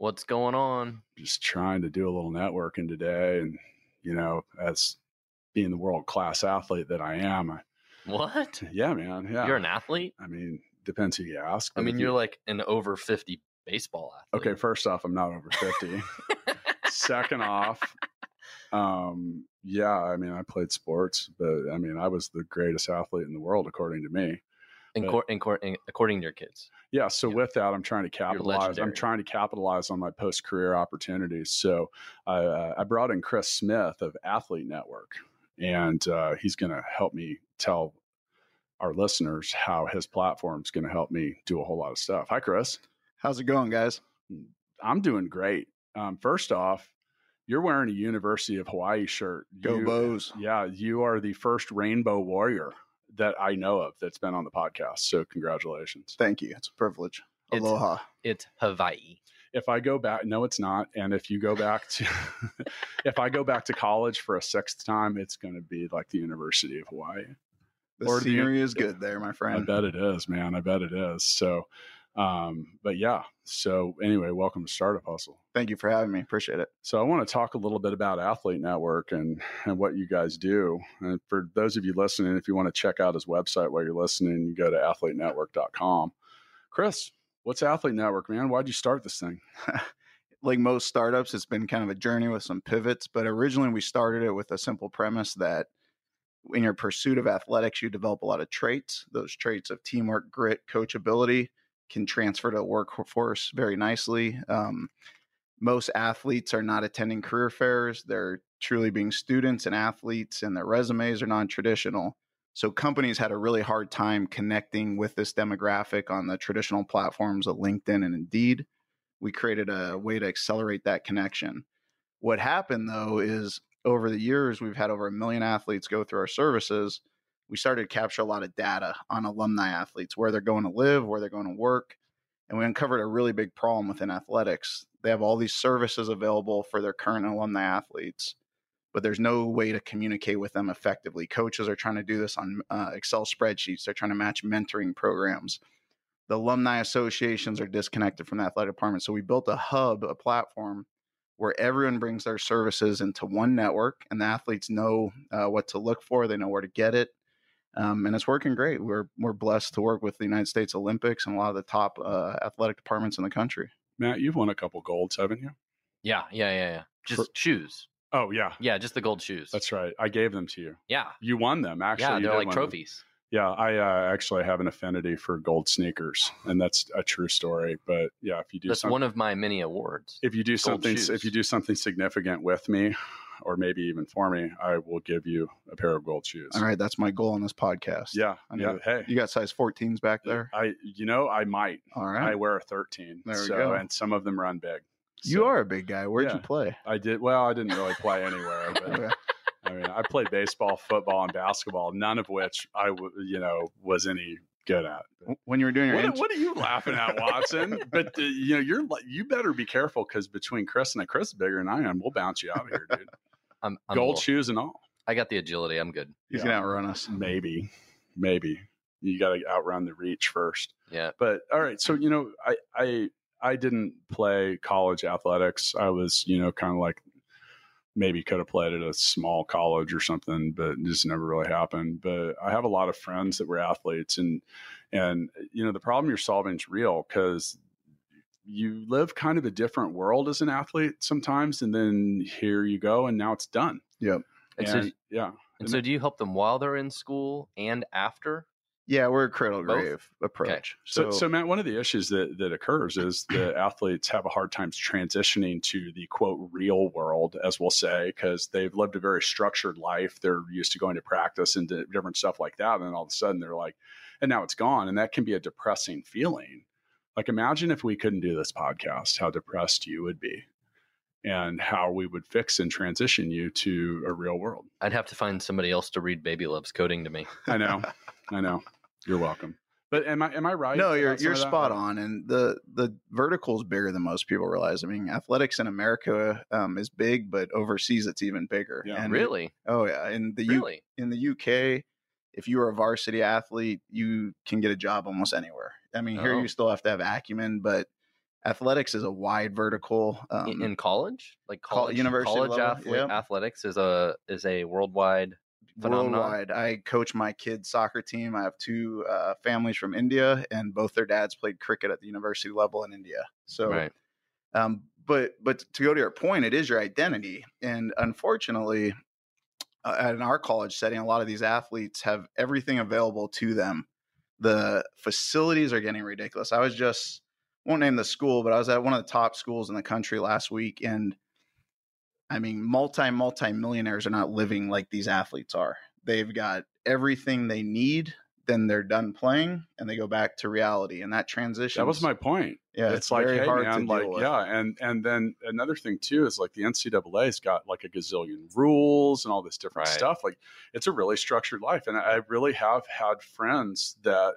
What's going on? Just trying to do a little networking today. And, you know, as being the world class athlete that I am, I, What? yeah, man. Yeah. You're an athlete? I mean, depends who you ask. I mean, you're you- like an over 50 baseball athlete. okay. First off, I'm not over 50. Second off, um, yeah, I mean, I played sports, but I mean, I was the greatest athlete in the world, according to me. In but- court, in court, in, according to your kids. Yeah. So Yeah. with that, I'm trying to capitalize. I'm trying to capitalize on my post career opportunities. So I, uh, I brought in Chris Smith of Athlete Network, and uh, he's going to help me tell our listeners how his platform is going to help me do a whole lot of stuff. Hi, Chris. How's it going, guys? I'm doing great. Um, first off, you're wearing a University of Hawaii shirt. Go You- Bows. Yeah, you are the first Rainbow Warrior that I know of that's been on the podcast. So congratulations. Thank you. It's a privilege. It's- Aloha. It's Hawaii. if I go back, no, it's not. And if you go back to, if I go back to college for a sixth time, it's going to be like the University of Hawaii. The Or do you- scenery is good there, my friend. I bet it is, man. I bet it is. So, um, but yeah. So anyway, welcome to Startup Hustle. Thank you for having me. Appreciate it. So I want to talk a little bit about Athlete Network and and what you guys do. And for those of you listening, if you want to check out his website while you're listening, you go to athletenetwork.com. Chris, what's Athlete Network, man? Why'd you start this thing? Like most startups, it's been kind of a journey with some pivots, but originally we started it with a simple premise that in your pursuit of athletics, you develop a lot of traits. Those traits of teamwork, grit, coachability can transfer to workforce very nicely. Um, most athletes are not attending career fairs. They're truly being students and athletes, and their resumes are non traditional. So companies had a really hard time connecting with this demographic on the traditional platforms of LinkedIn and Indeed. We created a way to accelerate that connection. What happened though is over the years, we've had over a million athletes go through our services. We started to capture a lot of data on alumni athletes, where they're going to live, where they're going to work. And we uncovered a really big problem within athletics. They have all these services available for their current alumni athletes, but there's no way to communicate with them effectively. Coaches are trying to do this on uh, Excel spreadsheets, they're trying to match mentoring programs the alumni associations are disconnected from the athletic department. So we built a hub, a platform where everyone brings their services into one network, and the athletes know uh, what to look for. They know where to get it, um, and it's working great. We're we're blessed to work with the United States Olympics and a lot of the top uh, athletic departments in the country. Matt, you've won a couple golds, haven't you? Yeah, yeah, yeah, yeah. Just For- shoes. Oh yeah, Yeah, just the gold shoes. that's right. I gave them to you. yeah. You won them, actually. yeah, they're did like win them. trophies. Yeah, I uh, actually have an affinity for gold sneakers, and that's a true story. But yeah, if you do That's something, one of my many awards. if you do something, shoes. if you do something significant with me, or maybe even for me, I will give you a pair of gold shoes. All right, that's my goal on this podcast. Yeah, I know yeah. Hey, you got size 14s back there. I, you know, I might. All right, I wear a thirteen. There we go. And some of them run big. you are a big guy. Where'd yeah. you play? I did well. I didn't really play anywhere, but Okay. I mean, I played baseball, football, and basketball. None of which I, w- you know, was any good at. But- When you were doing your What, int- what are you laughing at, Watson? but uh, you know, you're you better be careful because between Chris and I, Chris is bigger than I am. We'll bounce you out of here, dude. I'm, I'm Gold little- shoes and all. I got the agility. I'm good. he's Yeah. gonna outrun us. Maybe, maybe you got to outrun the reach first. Yeah. But all right, so you know, I I I didn't play college athletics. I was you know kind of like maybe could have played at a small college or something, but it just never really happened. But I have a lot of friends that were athletes, and and you know the problem you're solving is real because you live kind of a different world as an athlete sometimes, and then here you go, and now it's done. Yep. And, And, so, yeah, and so, do you help them while they're in school and after? Yeah, we're a cradle Both? grave approach. So, so, Matt, one of the issues that, that occurs is the athletes have a hard time transitioning to the quote real world, as we'll say, because they've lived a very structured life. They're used to going to practice and to different stuff like that. And then all of a sudden they're like, and now it's gone. And that can be a depressing feeling. Like, imagine if we couldn't do this podcast, how depressed you would be and how we would fix and transition you to a real world. I'd have to find somebody else to read Baby Loves coding to me. I know. I know. You're welcome. But am I am I right? No, you're you're of that? spot on, and the the vertical is bigger than most people realize. I mean, athletics in America um, is big, but overseas it's even bigger. Yeah. And really? Oh yeah, in the U, in the UK, if you are a varsity athlete, you can get a job almost anywhere. I mean, here Oh. you still have to have acumen, but athletics is a wide vertical. Um, in, in college? Like col- college university college level, athle- yeah. athletics is a is a worldwide phenomenon? worldwide. I coach my kids' soccer team. I have two uh, families from India, and both their dads played cricket at the university level in India. So, right. um, but but to go to your point, it is your identity, and unfortunately, uh, in our college setting, a lot of these athletes have everything available to them. The facilities are getting ridiculous. I was just won't name the school, but I was at one of the top schools in the country last week, and I mean, multi multi millionaires are not living like these athletes are. They've got everything they need. Then they're done playing, and they go back to reality. And that transition. That was my point. yeah. it's, It's, like, very hey, hard man, to like, deal with. yeah, and and then another thing too is like the NCAA's got like a gazillion rules and all this different Right. stuff. Like, it's a really structured life, and I really have had friends that.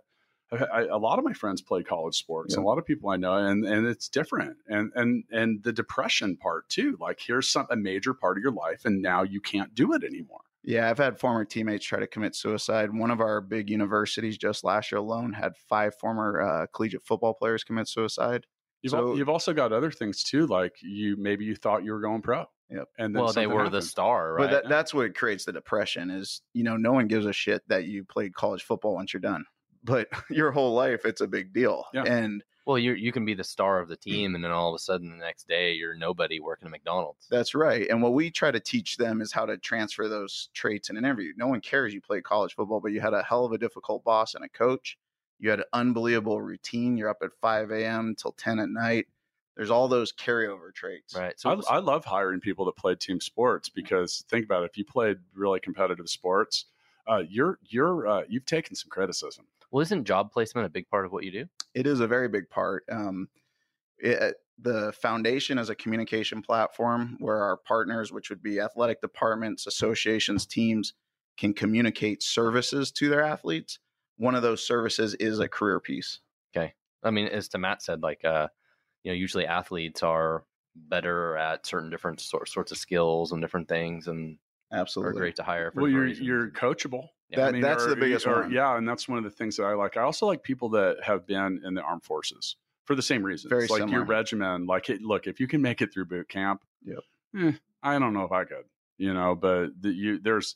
I, a lot of my friends play college sports. Yeah. and A lot of people I know, and and it's different, and and and the depression part too. Like here's some a major part of your life, and now you can't do it anymore. Yeah, I've had former teammates try to commit suicide. One of our big universities just last year alone had five former uh, collegiate football players commit suicide. You've al- So- you've also got other things too, like you maybe you thought you were going pro. Yep. And then Well, they something were the star, right? But that, that's what creates the depression is, you know, no one gives a shit that you played college football once you're done. But your whole life, it's a big deal. Yeah. And well, you you can be the star of the team, and then all of a sudden, the next day, you're nobody working at McDonald's. That's right. And what we try to teach them is how to transfer those traits in an interview. No one cares you played college football, but you had a hell of a difficult boss and a coach. You had an unbelievable routine. You're up at 5 a.m. till 10 at night. There's all those carryover traits. right. So I, I love hiring people that played team sports because think about it. If you played really competitive sports, uh, you're you're uh, you've taken some criticism. well, isn't job placement a big part of what you do? It is a very big part. Um, it, the foundation is a communication platform where our partners, which would be athletic departments, associations, teams, can communicate services to their athletes. One of those services is a career piece. Okay. I mean, as to Matt said, like, uh, you know, usually athletes are better at certain different sor- sorts of skills and different things, and absolutely are Absolutely. great to hire. For Well, you're different you're reasons. Coachable. Yeah. That- that's the biggest or- one. Yeah, and that's one of the things that I like. I also like people that have been in the armed forces for the same reasons. Very like your similar. regimen. Like, it, look, if you can make it through boot camp, Yep. eh, I don't know if I could. You know, but the, you there's,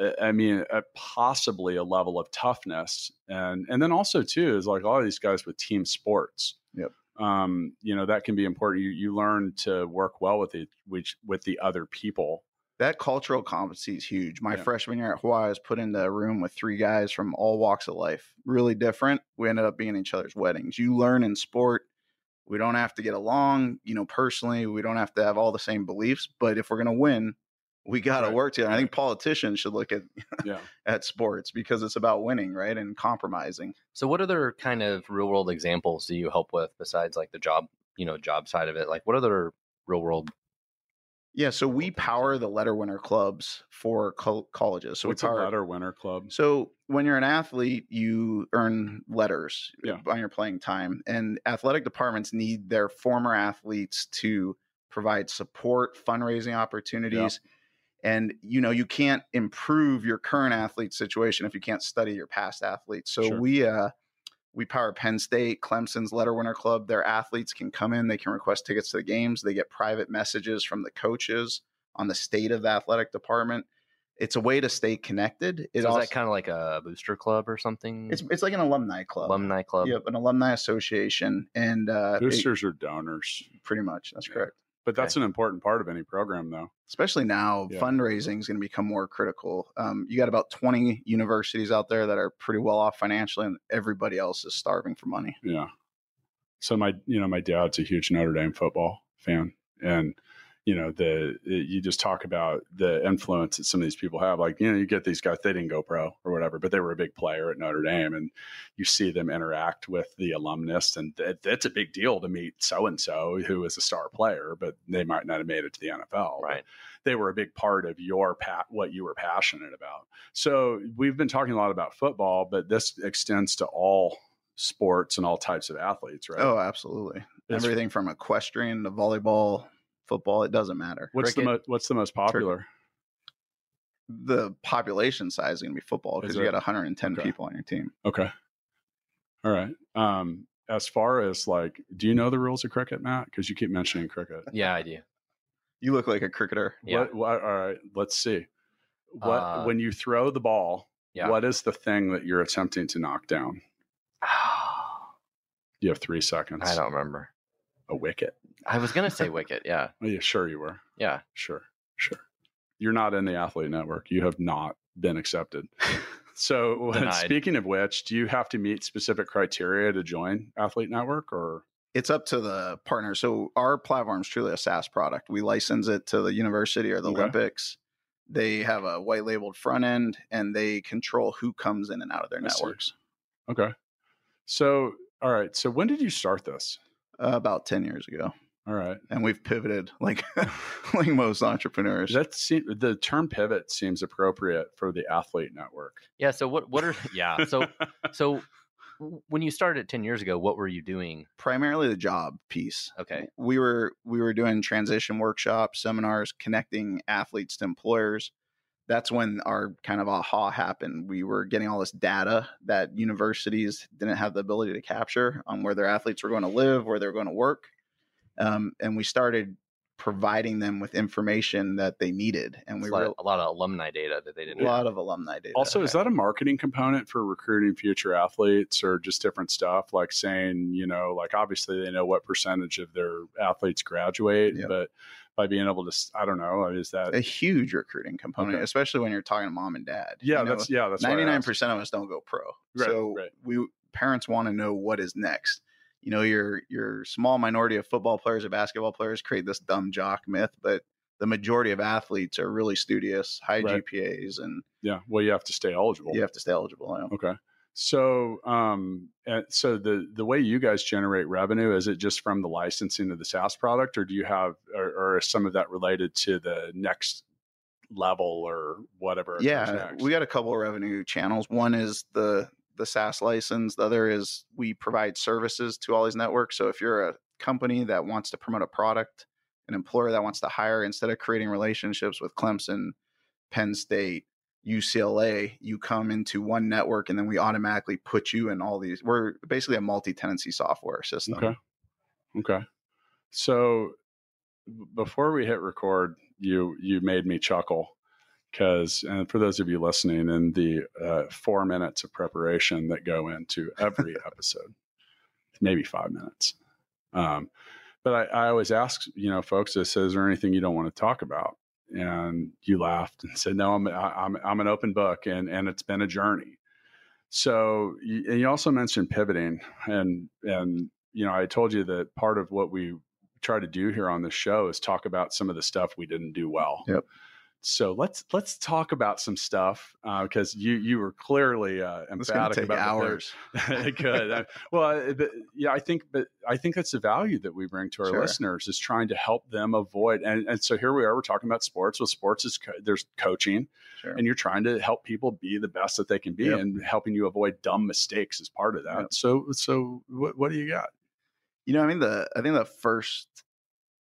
uh, I mean, uh, possibly a level of toughness, and and then also too is like all of these guys with team sports. Yep. Um, you know that can be important. You you learn to work well with it, which with the other people. That cultural competency is huge. My Yeah. freshman year at Hawaii, I was put into a room with three guys from all walks of life, really different. We ended up being each other's weddings. You learn in sport. We don't have to get along, you know, personally. We don't have to have all the same beliefs, but if we're going to win, we got to Right. work together. I think politicians should look at Yeah. at sports because it's about winning, right, and compromising. So, what other kind of real world examples do you help with besides like the job, you know, job side of it? Like, what other real world? Yeah, so we power the letter winner clubs for col- colleges. So What's we a letter winner club? So when you're an athlete, you earn letters Yeah. on your playing time, and athletic departments need their former athletes to provide support, fundraising opportunities. And you know you can't improve your current athlete situation if you can't study your past athletes. So Sure. we uh, we power Penn State, Clemson's letter winner club. Their athletes can come in, they can request tickets to the games, they get private messages from the coaches on the state of the athletic department. It's a way to stay connected. It so also, is that kind of like a booster club or something? it's it's like an alumni club. alumni club. Yep, an alumni association, and uh, it- Boosters are donors, pretty much that's Yeah. correct. But that's an important part of any program, though. Especially now, Yeah. fundraising is going to become more critical. Um, you got about twenty universities out there that are pretty well off financially, and everybody else is starving for money. Yeah. So my, you know, my dad's a huge Notre Dame football fan, and you know the eh, you just talk about the influence that some of these people have like you know you get these guys they didn't go pro or whatever but they were a big player at notre dame and you see them interact with the alumnus and it, it's a big deal to meet so and so who is a star player but they might not have made it to the nfl Right. they were a big part of your pa- what you were passionate about so we've been talking a lot about football but this extends to all sports and all types of athletes right Oh, absolutely. It's- Everything from equestrian to volleyball, football, it doesn't matter. what's the most what's the most popular The population size is going to be football because you got 110 Okay. people on your team. Okay. All right. Um, as far as like, do you know the rules of cricket, Matt? Because you keep mentioning cricket. Yeah, I do. You look like a cricketer. Yeah. What, what, all right. Let's see. What Uh, when you throw the ball? Yeah. What is the thing that you're attempting to knock down? You have three seconds. I don't remember. A wicket. I was gonna say wicket. Yeah, Oh, yeah, sure you were. yeah. Sure, sure. You're not in the athlete network. You have not been accepted. So, Denied. speaking of which, do you have to meet specific criteria to join Athlete Network, or It's up to the partner. So our platform is truly a SaaS product. We license it to the university or the Okay. Olympics. They have a white labeled front end and they control who comes in and out of their I see. networks. Okay. So, all right. So, when did you start this? Uh, about 10 years ago. All right. And we've pivoted like like most entrepreneurs. That seem, the term pivot seems appropriate for the athlete network. Yeah. So what? What are? Yeah. So so when you started ten years ago, what were you doing? Primarily the job piece. Okay. we were we were doing transition workshops seminars connecting athletes to employers that's when our kind of aha happened we were getting all this data that universities didn't have the ability to capture on where their athletes were going to live where they're going to work um, and we started providing them with information that they needed and we It's a, lot, were a lot of alumni data that they didn't. Need. A lot of alumni data Also, is that a marketing component for recruiting future athletes or just different stuff? Like saying, you know, like obviously they know what percentage of their athletes graduate, Yeah. but by being able to, i don't know, is that, a huge recruiting component Okay. especially when you're talking to mom and dad yeah, You know, that's, yeah, that's 99% of us don't go pro. Right, so right. we parents want to know what is next. You know, your your small minority of football players or basketball players create this dumb jock myth, but the majority of athletes are really studious, high Right. GPAs, and Yeah. Well, you have to stay eligible. you have to stay eligible. know. Okay. So, um, so the the way you guys generate revenue is it just from the licensing of the SaaS product, or do you have, or, or is some of that related to the next level or whatever? Yeah, we got a couple of revenue channels. One is the the SaaS license. The other is we provide services to all these networks. So if you're a company that wants to promote a product, an employer that wants to hire, instead of creating relationships with Clemson, Penn State, UCLA, you come into one network and then we automatically put you in all these. We're basically a multi-tenancy software system. Okay. Okay. So before we hit record, you you made me chuckle because, and for those of you listening, in the uh, four minutes of preparation that go into every episode, maybe five minutes. Um, but I, I always ask, you know, folks, this is there anything you don't want to talk about? And you laughed and said, "No, I'm I'm I'm an open book, and and it's been a journey." So you, and you also mentioned pivoting, and and you know, I told you that part of what we try to do here on this show is talk about some of the stuff we didn't do well. Yep. So let's let's talk about some stuff because you you were clearly uh, emphatic about hours. it could. Uh, well, uh, but, yeah, I think, but I think that's the value that we bring to our Sure. listeners is trying to help them avoid. And, and so here we are, we're talking about sports. Well, sports is co- there's coaching, Sure. and you're trying to help people be the best that they can be, Yep. and helping you avoid dumb mistakes is part of that. Yep. So, so what, what do you got? You know, I mean, the I think the first,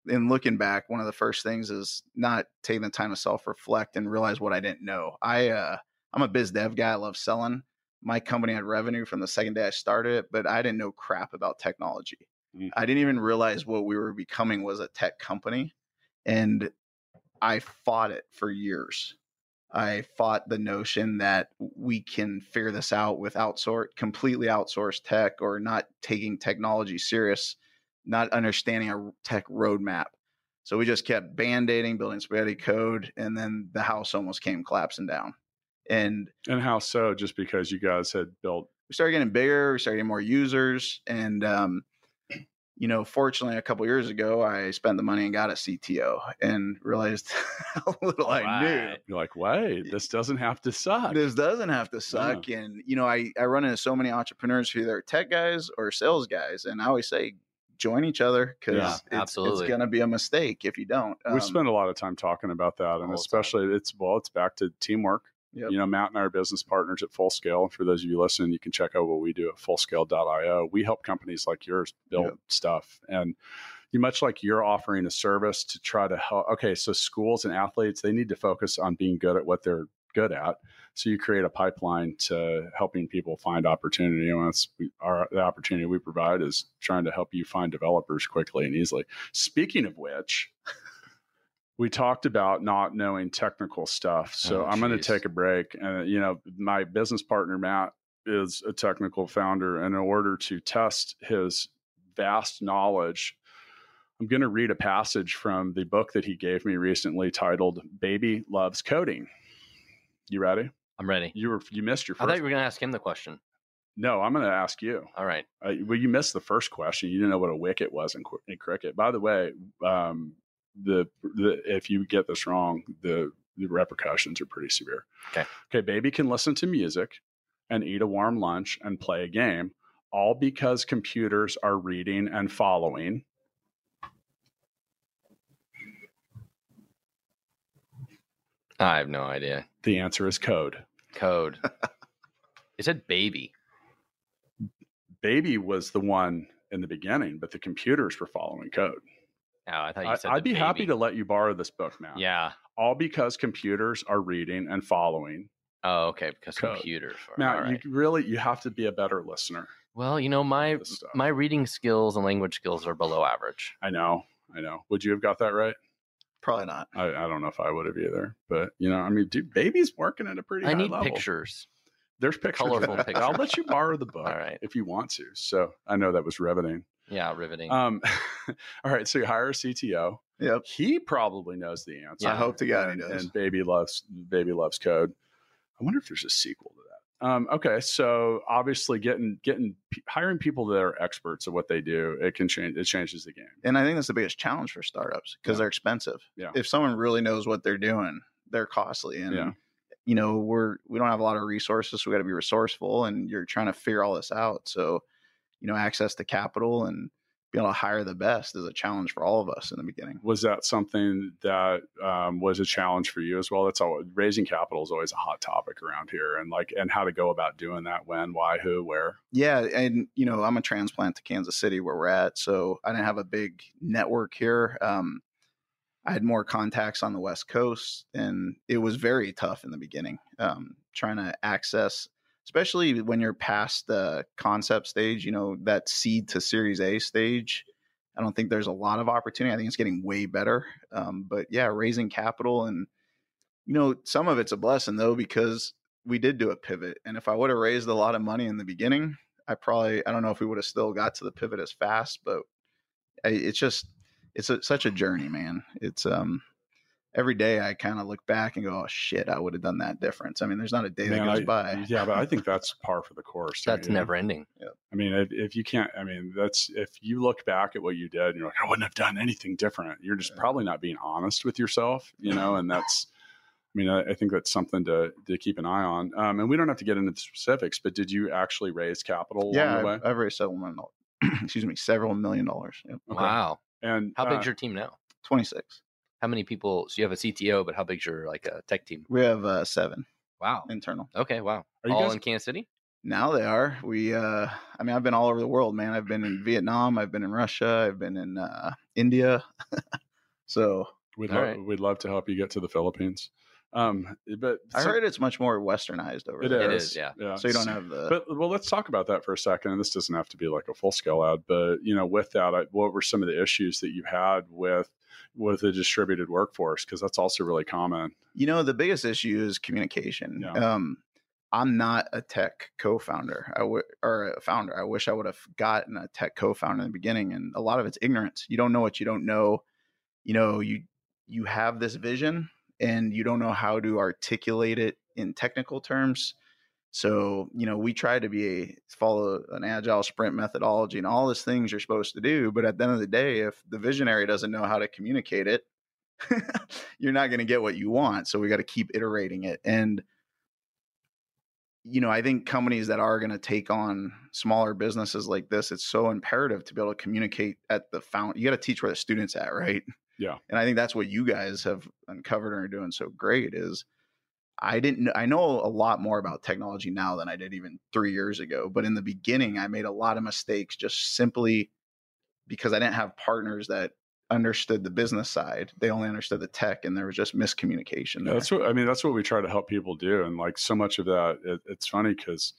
in looking back, one of the first things is not taking the time to self reflect and realize what I didn't know. I uh, I'm a biz dev guy. I love selling. My company had revenue from the second day I started it, but I didn't know crap about technology. Mm. I didn't even realize what we were becoming was a tech company, and I fought it for years. I fought the notion that we can figure this out with outsource, completely outsourced tech, or not taking technology serious, not understanding a tech roadmap. So we just kept band-aiding, building spaghetti code, and then the house almost came collapsing down. And And how so? Just because you guys had built, we started getting bigger, we started getting more users, and um, you know, fortunately, a couple years ago, I spent the money and got a CTO and realized how little I knew. You're like, wait, this doesn't have to suck. This doesn't have to suck. And, you know, I, I run into so many entrepreneurs who are tech guys or sales guys. And I always say, join each other because Yeah, it's, it's going to be a mistake if you don't. we Um, spend a lot of time talking about that, and the time. especially it's well, it's back to teamwork. Yep. You know, Matt and I are business partners at Full Scale. For those of you listening, you can check out what we do at fullscale.io. We help companies like yours build Yep. stuff. And you much like you're offering a service to try to help. Okay, so schools and athletes, they need to focus on being good at what they're good at. So you create a pipeline to helping people find opportunity. And that's our the opportunity we provide is trying to help you find developers quickly and easily. Speaking of which, we talked about not knowing technical stuff. So Oh, I'm going to take a break. And, you know, my business partner, Matt, is a technical founder. And in order to test his vast knowledge, I'm going to read a passage from the book that he gave me recently titled Baby Loves Coding. You ready? I'm ready. You were you missed your I thought you were going to ask him the question. no, I'm going to ask you. All right. Uh, well, you missed the first question. You didn't know what a wicket was in, in cricket. By the way, um, the, the if you get this wrong, the the repercussions are pretty severe. Okay. Okay. Baby can listen to music and eat a warm lunch and play a game, all because computers are reading and following. I have no idea. The answer is code. Code. it said baby. Baby was the one in the beginning, but the computers were following code. Oh, I thought you I, said. I'd the be happy to let you borrow this book now. Yeah. All because computers are reading and following. Oh, okay. Because Code. computers. Are, Now, all right. you really you have to be a better listener. well, you know my my reading skills and language skills are below average. I know, I know. Would you have got that right? Probably not. I, I don't know if I would have either. But you know, I mean, dude, baby's working at a pretty. I high need level. pictures. There's pictures. Colorful I'll let you borrow the book All right. if you want to. So I know that was riveting. Yeah, riveting. Um, all right. So you hire a CTO. Yep. He probably knows the answer. I hope to God he and, does. And baby loves baby loves code. I wonder if there's a sequel to that. Um, okay, so obviously getting getting hiring people that are experts at what they do, it can change. It changes the game. And I think that's the biggest challenge for startups because Yeah. they're expensive. Yeah. If someone really knows what they're doing, they're costly. And Yeah. you know, we're we don't have a lot of resources, so we got to be resourceful and you're trying to figure all this out. So, you know, access to capital and being able to hire the best is a challenge for all of us in the beginning. Was that something that um, was a challenge for you as well? That's all. Raising capital is always a hot topic around here, and like and how to go about doing that. When, why, who, where. Yeah, and you know, I'm a transplant to Kansas City where we're at, so I didn't have a big network here. Um, I had more contacts on the West Coast, and it was very tough in the beginning, um, trying to access, especially when you're past the concept stage. You know, that seed to Series A stage. I don't think there's a lot of opportunity. I think it's getting way better. Um, but yeah, raising capital and you know, some of it's a blessing though because we did do a pivot, and if I would have raised a lot of money in the beginning, I probably I don't know if we would have still got to the pivot as fast, but I, it's just it's a, such a journey, man. It's um every day I kind of look back and go, oh shit, I would have done that difference. I mean, there's not a day Man, that goes I- by. Yeah, but I think that's par for the course. That's you know? never ending. I mean, if, if you can't, I mean, that's if you look back at what you did and you're like, I wouldn't have done anything different. You're just Yeah. probably not being honest with yourself, you know, and that's, I mean, I, I think that's something to, to keep an eye on. Um, and we don't have to get into the specifics, but did you actually raise capital along yeah, the? I've, I've raised several million dollars. excuse me, several million dollars. Yep. Okay. Wow. And How uh, big's your team now? Twenty six. How many people? So you have a CTO, but how big's your like a tech team? We have uh, seven Wow. internal. Okay. Wow. Are you All guys- in Kansas City? Now they are. We, uh, I mean, I've been all over the world, man. I've been in Vietnam. I've been in Russia. I've been in uh, India. so we'd, lo- right. we'd love to help you get to the Philippines. Um, but I so- heard it's much more westernized over it there. It is, is, yeah. yeah. So you don't have the. But well, let's talk about that for a second. And this doesn't have to be like a full scale ad, but you know, with that, I, what were some of the issues that you had with with a distributed workforce? Because that's also really common. You know, the biggest issue is communication. Yeah. Um, I'm not a tech co-founder. I or a founder. I wish I would have gotten a tech co-founder in the beginning, and a lot of it's ignorance. You don't know what you don't know. You know, you you have this vision, and you don't know how to articulate it in technical terms. So, you know, we try to be a follow an agile sprint methodology and all these things you're supposed to do. But at the end of the day, if the visionary doesn't know how to communicate it, you're not going to get what you want. So we got to keep iterating it. And, you know, I think companies that are going to take on smaller businesses like this, it's so imperative to be able to communicate at the found. You got to teach where the students at, right? Yeah. And I think that's what you guys have uncovered and are doing so great is I didn't I know a lot more about technology now than I did even 3 years ago, but in the beginning I made a lot of mistakes just simply because I didn't have partners that understood the business side. They only understood the tech and there was just miscommunication. There. that's what I mean. That's what we try to help people do, and like so much of that, it, it's funny because,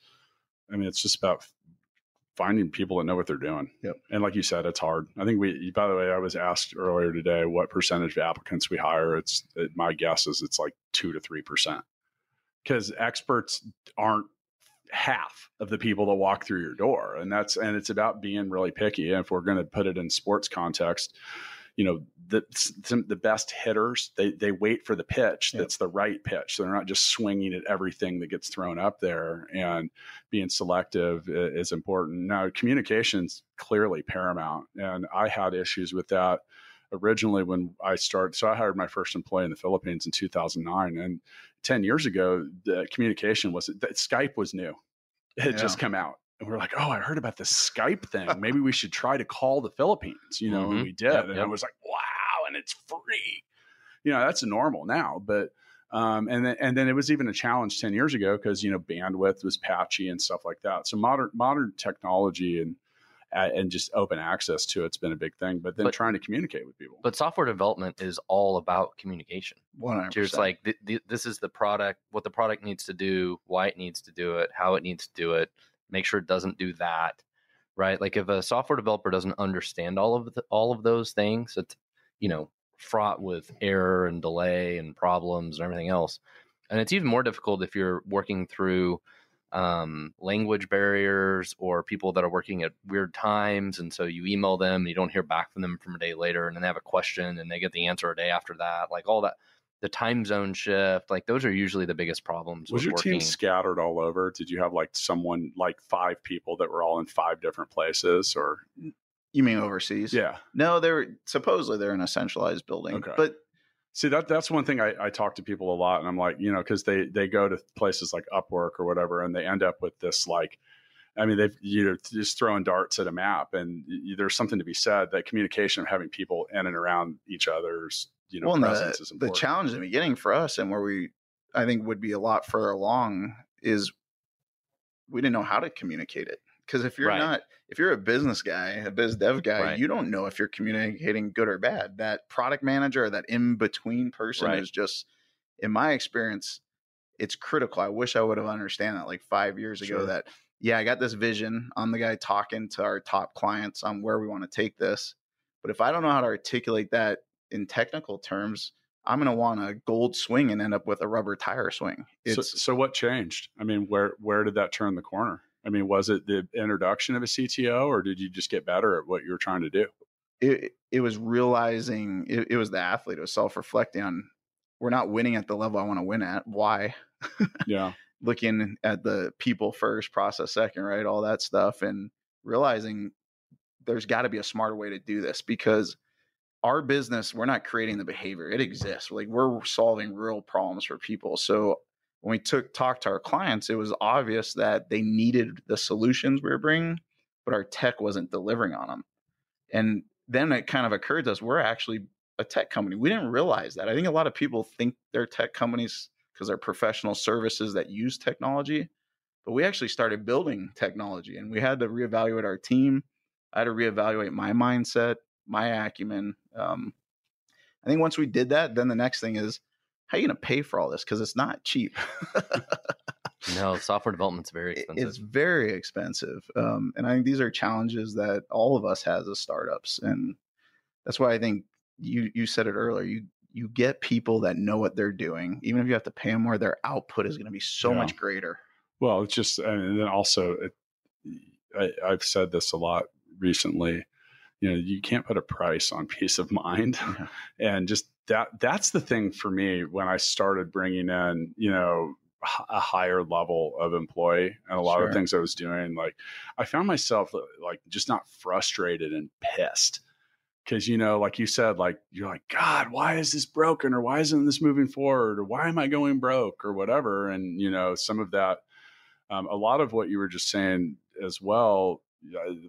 I mean, it's just about finding people that know what they're doing. Yep. And like you said, it's hard. I think we. By the way, I was asked earlier today what percentage of applicants we hire. It's it, my guess is it's like two to three percent, because experts aren't half of the people that walk through your door, and that's and it's about being really picky. And if we're going to put it in sports context, you know the some, the best hitters they they wait for the pitch Yep. that's the right pitch. So they're not just swinging at everything that gets thrown up there. And being selective is important. Now communications clearly paramount, and I had issues with that originally when I started. So I hired my first employee in the Philippines in 2009, and 10 years ago the communication was that Skype was new. It had Yeah. just come out. And we are like, oh, I heard about this Skype thing. Maybe we should try to call the Philippines, you know, and Mhm. we did. Yep, and yep. I was like, and it's free. You know, that's normal now. But um, and then and then it was even a challenge 10 years ago because you know bandwidth was patchy and stuff like that. So modern modern technology and uh, and just open access to it's been a big thing. But then But- trying to communicate with people. But software development is all about communication. 100%. Just like th- th- this is the product, what the product needs to do, why it needs to do it, how it needs to do it. Make sure it doesn't do that, right? Like if a software developer doesn't understand all of the, all of those things, it's you know fraught with error and delay and problems and everything else. And it's even more difficult if you're working through um, language barriers or people that are working at weird times, and so you email them and you don't hear back from them from a day later, and then they have a question and they get the answer a day after that, like all that the time zone shift like those are usually the biggest problems Was your working. team scattered all over? Did you have like someone like five people that were all in five different places or you mean overseas? yeah. No, they're supposedly they're in a centralized building. Okay. But See that that's one thing I, I talk to people a lot, and I'm like, you know, because they they go to places like Upwork or whatever, and they end up with this like, I mean, they've you know just throwing darts at a map, and there's something to be said that communication of having people in and around each other's you know well, presence the, the challenge in the beginning for us and where we I think would be a lot further along is we didn't know how to communicate it. Because if you're Right. not if you're a business guy, a biz dev guy, Right. you don't know if you're communicating good or bad. That product manager or that in between person Right. is just in my experience, it's critical. I wish I would have understand that like five years ago Sure. that yeah, I got this vision. I'm the guy talking to our top clients on where we want to take this. But if I don't know how to articulate that in technical terms, I'm going to want a gold swing and end up with a rubber tire swing. So, so what changed? I mean, where where did that turn the corner? I mean, was it the introduction of a CTO, or did you just get better at what you were trying to do? it, it was realizing it, it was the athlete. It was self reflecting on we're not winning at the level I want to win at. Why? Yeah, Looking at the people first, process second, right? All that stuff, and realizing there's got to be a smarter way to do this because our business, we're not creating the behavior; it exists. Like we're solving real problems for people. So when we took talked to our clients, it was obvious that they needed the solutions we were bringing, but our tech wasn't delivering on them. And then it kind of occurred to us we're actually a tech company. We didn't realize that. I think a lot of people think they're tech companies because they're professional services that use technology, but we actually started building technology and we had to reevaluate our team. I had to reevaluate my mindset, my acumen. Um, I think once we did that, then the next thing is how are you going to pay for all this? Because it's not cheap. no software development's very expensive It's very expensive, um, and I think these are challenges that all of us has as startups, and that's why I think you you said it earlier. You you get people that know what they're doing, even if you have to pay them more. Their output is going to be so Yeah. much greater. Well, it's just, and then also, it, I, I've said this a lot recently. You know, you can't put a price on peace of mind, Yeah. and just that—that's the thing for me when I started bringing in, you know, a higher level of employee and a lot Sure. of things I was doing. Like I found myself uh, like just not frustrated and pissed. Cause you know, like you said, like you're like, God, why is this broken? Or why isn't this moving forward? Or why am I going broke or whatever? And you know, some of that, um, a lot of what you were just saying as well,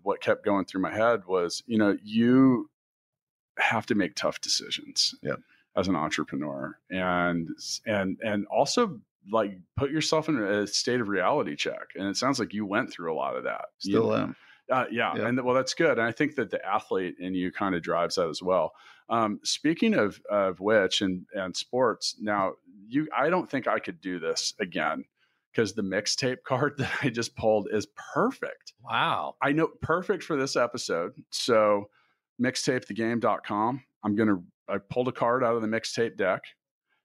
what kept going through my head was, you know, you have to make tough decisions Yep. as an entrepreneur and and and also like put yourself in a state of reality check and it sounds like you went through a lot of that You- Still am. uh, yeah, Yeah. and well, that's good. And I think that the athlete in you kind of drives that as well. Um, speaking of of which, and and sports, now you, I don't think I could do this again because the mixtape card that I just pulled is perfect. Wow. I know perfect for this episode. So mixtapethegame.com. I'm gonna I pulled a card out of the mixtape deck.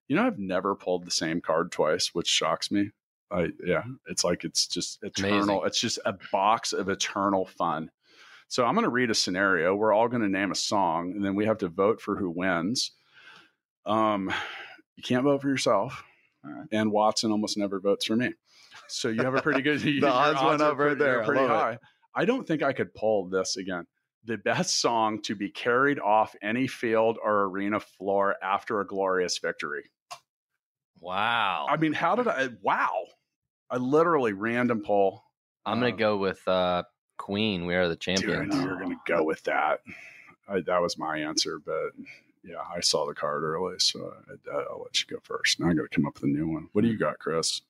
You know, I've never pulled the same card twice, which shocks me. I yeah, it's like it's just eternal. Amazing. It's just a box of eternal fun. So I'm going to read a scenario. We're all going to name a song, and then we have to vote for who wins. Um, you can't vote for yourself, right. and Watson almost never votes for me. So you have a pretty good. your odds went up right there. are I Pretty love it. high. I don't think I could pull this again. The best song to be carried off any field or arena floor after a glorious victory. Wow. I mean, how did I? Wow! I literally random poll. I'm gonna uh, go with uh, Queen. We are the Dude, I champions. knew you were going to go with that. I, that was my answer, but yeah, I saw the card early, so I, I'll let you go first. Now I got to come up with a new one. What do you got, Chris?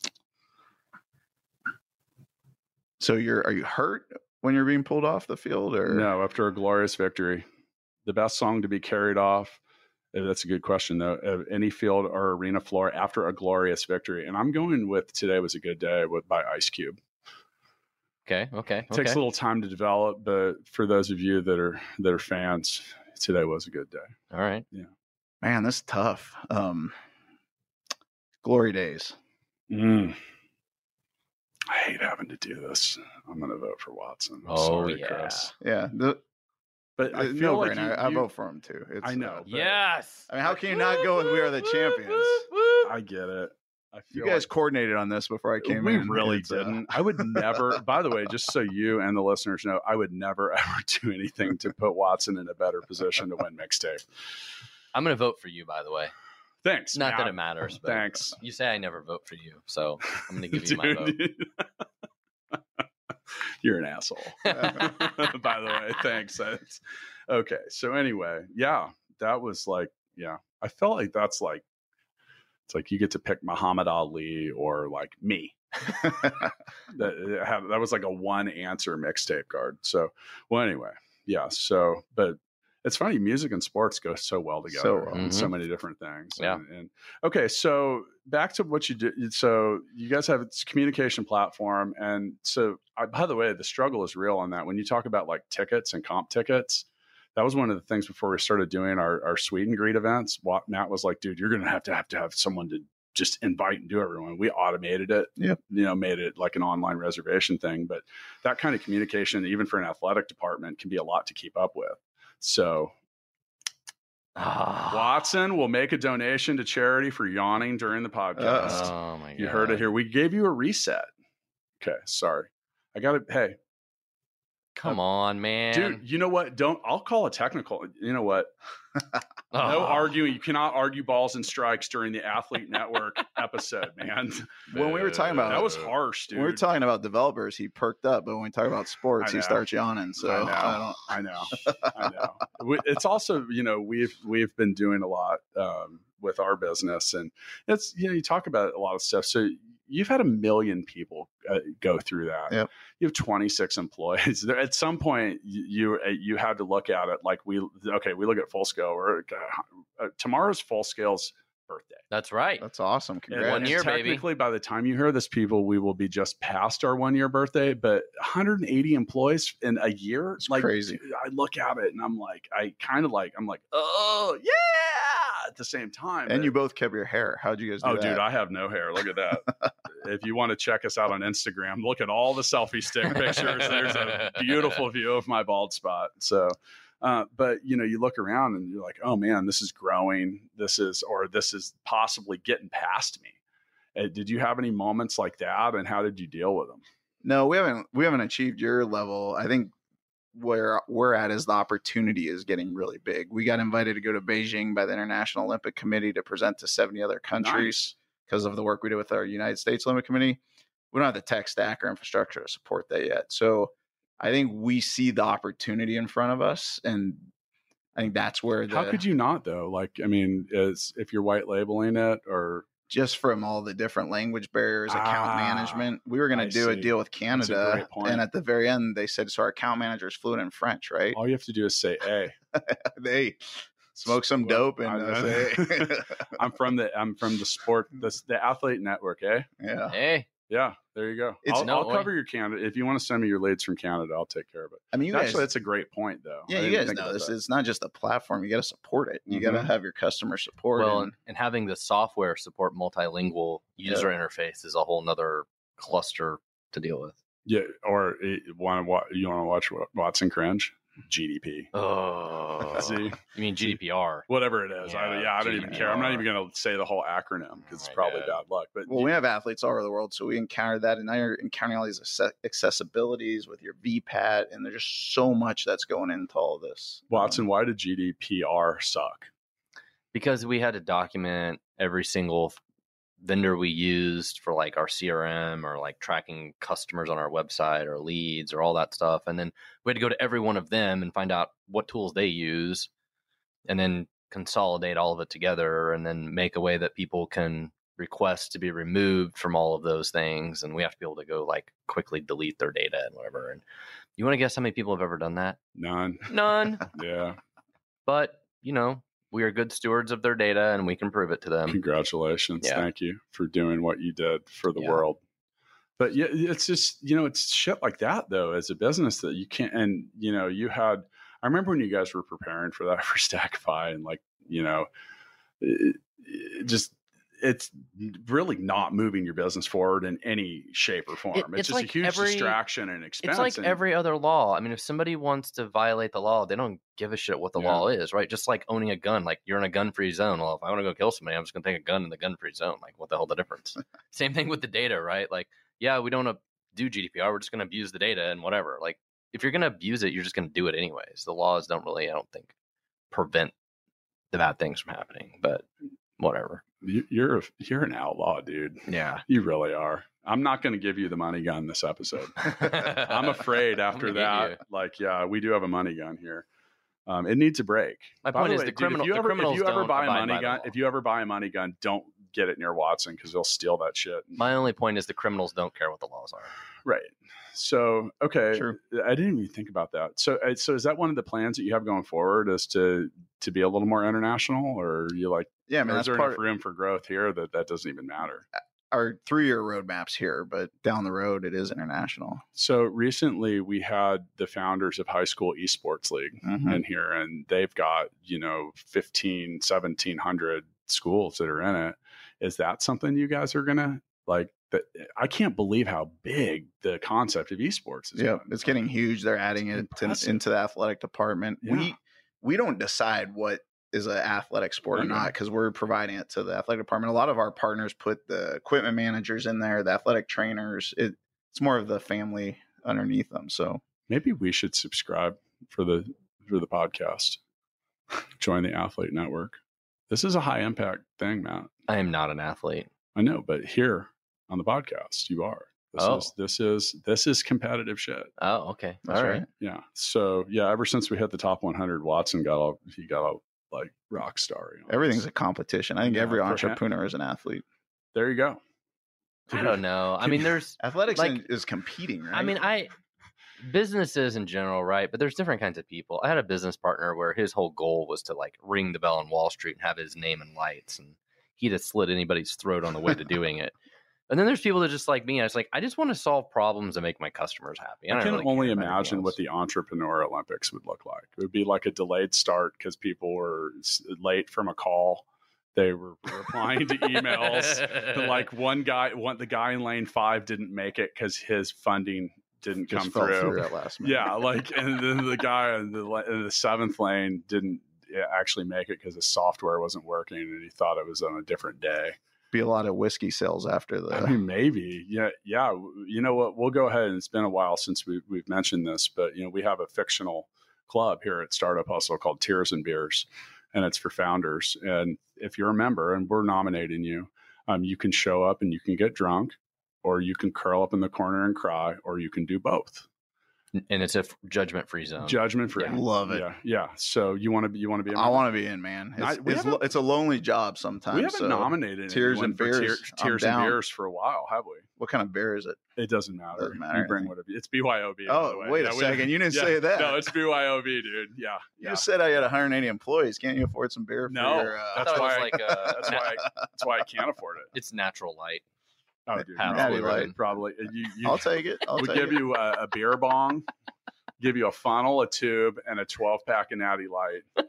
So you're are you hurt when you're being pulled off the field or No, after a glorious victory, the best song to be carried off. uh, That's a good question, though. Of any field or arena floor after a glorious victory, and I'm going with "Today Was a Good Day" with by Ice Cube. Okay. Okay. It takes a little time to develop, but for those of you that are that are fans, today was a good day. All right. Yeah. Man, that's tough. Um Glory days. Mm. I hate having to do this. I'm going to vote for Watson. I'm Oh, sorry, yeah. Chris. Yeah. The, But I feel no like you- I, I you- vote for him too. It's, I know. uh, Yes. I mean, how can you not go with We Are the Champions? I get it. I you guys like- coordinated on this before I came we in. really It's, uh, didn't. I would never. by the way, just so you and the listeners know, I would never ever do anything to put Watson in a better position to win mixtape. I'm gonna vote for you. By the way, Thanks. not that it matters. But Thanks. You say I never vote for you, so I'm gonna give you my vote. You're an asshole. By the way, thanks. That's, okay. So anyway, yeah, that was like, yeah, I felt like that's like, it's like you get to pick Muhammad Ali or like me. that that was like a one answer mixtape card. So, well, anyway, yeah. So, but it's funny, music and sports go so well together So well. in so many different things. Yeah. And, and okay, so back to what you did. So you guys have this communication platform, and so I, by the way, the struggle is real on that. When you talk about like tickets and comp tickets, that was one of the things before we started doing our our sweet and greet events. What Matt was like, dude, you're gonna have to have to have someone to just invite and do everyone. We automated it. Yep. You know, made it like an online reservation thing. But that kind of communication, even for an athletic department, can be a lot to keep up with. So Ah. Watson will make a donation to charity for yawning during the podcast. Oh my god. you heard it here. We gave you a reset. Okay, sorry. I got it. Hey, Come on, man. dude, you know what? Don't I'll call a technical. You know what? No Oh. arguing. You cannot argue balls and strikes during the Athlete Network episode, man. When we were talking about- That was harsh, dude. When we we're talking about developers, he perked up, but when we talk about sports, he starts yawning. So I know. I don't. I know. I know. It's also, you know, we've we've been doing a lot um, with our business, and it's you know, you talk about a lot of stuff. So you've had a million people uh, go through that. Yep. You have 26 employees. There, at some point, you you, uh, had to look at it like we okay, we look at full scale. Or uh, tomorrow's full scale's birthday. That's right. That's awesome. And- Congrats. One and year, baby. Technically, by the time you hear this, people, we will be just past our one year birthday. But 180 employees in a year, It's like crazy. dude, I look at it and I'm like, I kind of like, I'm like, oh yeah. At the same time, and but- you both kept your hair. How'd you guys do Oh, that? dude, I have no hair. Look at that. if you want to check us out on Instagram, look at all the selfie stick pictures. There's a beautiful view of my bald spot. So, uh, but you know, you look around and you're like, oh man, this is growing. This is, or this is possibly getting past me. Uh, did you have any moments like that, and how did you deal with them? No, we haven't we haven't achieved your level. I think where we're at is the opportunity is getting really big. We got invited to go to Beijing by the International Olympic Committee to present to 70 other countries because of the work we did with our United States Olympic Committee. We don't have the tech stack or infrastructure to support that yet. So I think we see the opportunity in front of us and I think that's where the How could you not though? Like, I mean, is if you're white labeling it or just from all the different language barriers, account Ah, management. We were going to do a deal with Canada, and at the very end, they said, "So our account manager is fluent in French, right?" all you have to do is say, "Hey, they smoke some Well, dope and I- uh, say, I'm from the I'm from the sport the the athlete network, eh? "Yeah." Hey, Yeah, there you go. It's- I'll, No I'll cover your Canada if you want to send me your leads from Canada. I'll take care of it. I mean, you guys, Actually, that's a great point, though. yeah, you guys know this. that. It's not just a platform. You got to support it. You got to mm-hmm. have your customer support. well, and- and, and having the software support multilingual user interface is a whole nother cluster to deal with. Yeah, or eh, want to you want to watch Watson cringe? GDP. Oh, See, you mean GDPR? whatever it is. I, Yeah, yeah, I don't even care. I'm not even going to say the whole acronym because it's oh probably God. bad luck. But well, we have athletes all over the world, so we encounter that, and now you're encountering all these acce- accessibilities with your VPAT, and there's just so much that's going into all of this. Watson, why did GDPR suck? because we had to document every single vendor we used for like our CRM or like tracking customers on our website or leads or all that stuff. And then we had to go to every one of them and find out what tools they use and then consolidate all of it together and then make a way that people can request to be removed from all of those things. And we have to be able to go like quickly delete their data and whatever. And you want to guess how many people have ever done that? None. None. Yeah. but, you know, we are good stewards of their data and we can prove it to them. Congratulations. yeah. Thank you for doing what you did for the Yeah. world. But yeah, it's just, you know, it's shit like that though, as a business that you can't, and, you know, you had, I remember when you guys were preparing for that for Stackify and like, you know, it, it just, it's really not moving your business forward in any shape or form. It- it's, it's just like a huge every- distraction and expense. It's like and- every other law. I mean, if somebody wants to violate the law, they don't give a shit what the Yeah. law is, right? Just like owning a gun. Like you're in a gun-free zone. Well, if I want to go kill somebody, I'm just going to take a gun in the gun-free zone. Like, what the hell the difference? Same thing with the data, right? Like, yeah, we don't do GDPR. We're just going to abuse the data and whatever. Like, if you're going to abuse it, you're just going to do it anyways. The laws don't really, I don't think, prevent the bad things from happening. But whatever. You- You're a, you're an outlaw, dude. Yeah. You really are. I'm not going to give you the money gun this episode. I'm afraid after get that, like, yeah, we do have a money gun here. Um, it needs a break. My By point is way, the dude, criminal- If you the ever, if criminals you ever buy a money gun, if you ever buy a money gun, don't get it near Watson because they'll steal that shit. My only point is the criminals don't care what the laws are. Right. So okay, True. I didn't even think about that. So uh, so is that one of the plans that you have going forward? Is to to be a little more international, or you like? Yeah, I mean is there enough room for growth here that that doesn't even matter? our three-year roadmaps here, but down the road it is international. So recently we had the founders of High School Esports League Mhm. in here and they've got, you know, 15, 1700 schools that are in it. Is that something you guys are going to like that I can't believe how big the concept of esports is. Yeah, gotten. it's getting huge. They're adding it to, into the athletic department. Yeah. We we don't decide what is an athletic sport or not because we're providing it to the athletic department. A lot of our partners put the equipment managers in there, the athletic trainers. It, it's more of the family underneath them. So Maybe we should subscribe for the for the podcast. Join the athlete network. This is a high impact thing, Matt. I am not an athlete. I know, but here on the podcast, you are. This Oh. is this is this is competitive shit. Oh, okay. that's All right. right. Yeah. So yeah, ever since we hit the top 100, Watson got all he got all like rock star. you know. Everything's a competition. I think Yeah, every entrepreneur is an athlete. there. You go. I don't know. I mean, there's, Athletics Like- is competing, right? I mean, I, businesses in general, right? But there's different kinds of people. I had a business partner where his whole goal was to like ring the bell on Wall Street and have his name in lights. And he'd have slit anybody's throat on the way to doing it. And then there's people that just like me. I was like, I just want to solve problems and make my customers happy. I don't can really only care about anything imagine what the entrepreneur Olympics would look like. It would be like a delayed start because people were late from a call. They were replying to emails. Like one guy, one the guy in lane five didn't make it because his funding didn't Just come fell through. through that last minute. Yeah, like and then the guy in the, in the seventh lane didn't actually make it because his software wasn't working and he thought it was on a different day. Be a lot of whiskey sales after the. I mean, maybe. Yeah, yeah. You know what? We'll go ahead. And it's been a while since we, we've mentioned this, but you know, we have a fictional club here at Startup Hustle called Tears and Beers, and it's for founders. And if you're a member, and we're nominating you, um, you can show up and you can get drunk, or you can curl up in the corner and cry, or you can do both. And it's a judgment free zone. Judgment free. Yeah. Love it. Yeah, yeah. So you want to be you want to be. a I member? want to be in, man. It's, I- it's, lo- it's a lonely job sometimes. We haven't so nominated Tears and for Beers, Tears, I'm and beers for a while, have we? what kind of beer is it? It doesn't matter. Doesn't matter, You bring whatever. It's BYOB. Oh, wait Yeah, a we- second. You didn't yeah. say that. No, it's BYOB, dude. Yeah. you yeah. just said I had 180 employees. Can't you afford some beer? For No, your, uh, that's why I- like a, That's why. I, that's why I can't afford it. it's natural light. Oh, dude, probably, Natty right. Light. probably. You, you, I'll take it. I'll we take give it. you a, a beer bong, give you a funnel, a tube, and a 12 pack of Natty Light.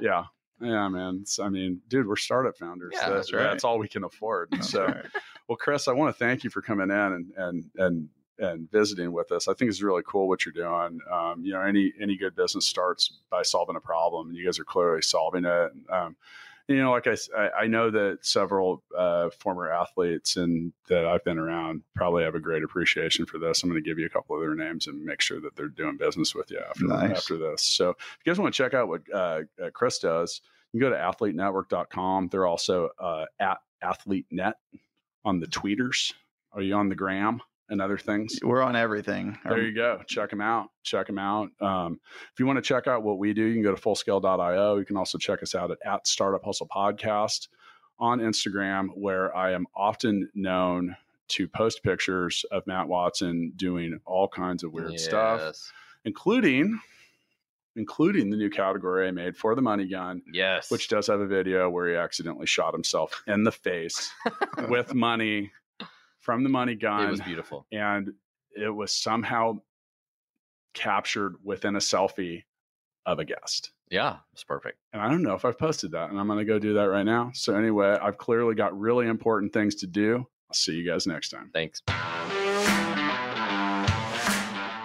Yeah. Yeah, man. It's- I mean, dude, we're startup founders. Yeah, That- that's right. That's all we can afford. That's so, right. well, Chris, I want to thank you for coming in and and and and visiting with us. I think it's really cool what you're doing. Um, you know, any any good business starts by solving a problem, and you guys are clearly solving it. Um, you know, like I, I know that several uh, former athletes and that I've been around probably have a great appreciation for this. I'm going to give you a couple of their names and make sure that they're doing business with you after Nice. after this. So, if you guys want to check out what uh, uh, Chris does, you can go to athletenetwork.com. They're also uh, at AthleteNet on the tweeters. Are you on the gram and other things? We're on everything. There you go. Check them out. Check them out. Um, if you want to check out what we do, you can go to fullscale.io. You can also check us out at, at Startup Hustle Podcast on Instagram, where I am often known to post pictures of Matt Watson doing all kinds of weird stuff, including including the new category I made for the money gun, Yes. which does have a video where he accidentally shot himself in the face with money from the money gun it was beautiful. and it was somehow captured within a selfie of a guest. Yeah, it's perfect. And I don't know if I've posted that, and I'm going to go do that right now. So, anyway, I've clearly got really important things to do. I'll see you guys next time. Thanks.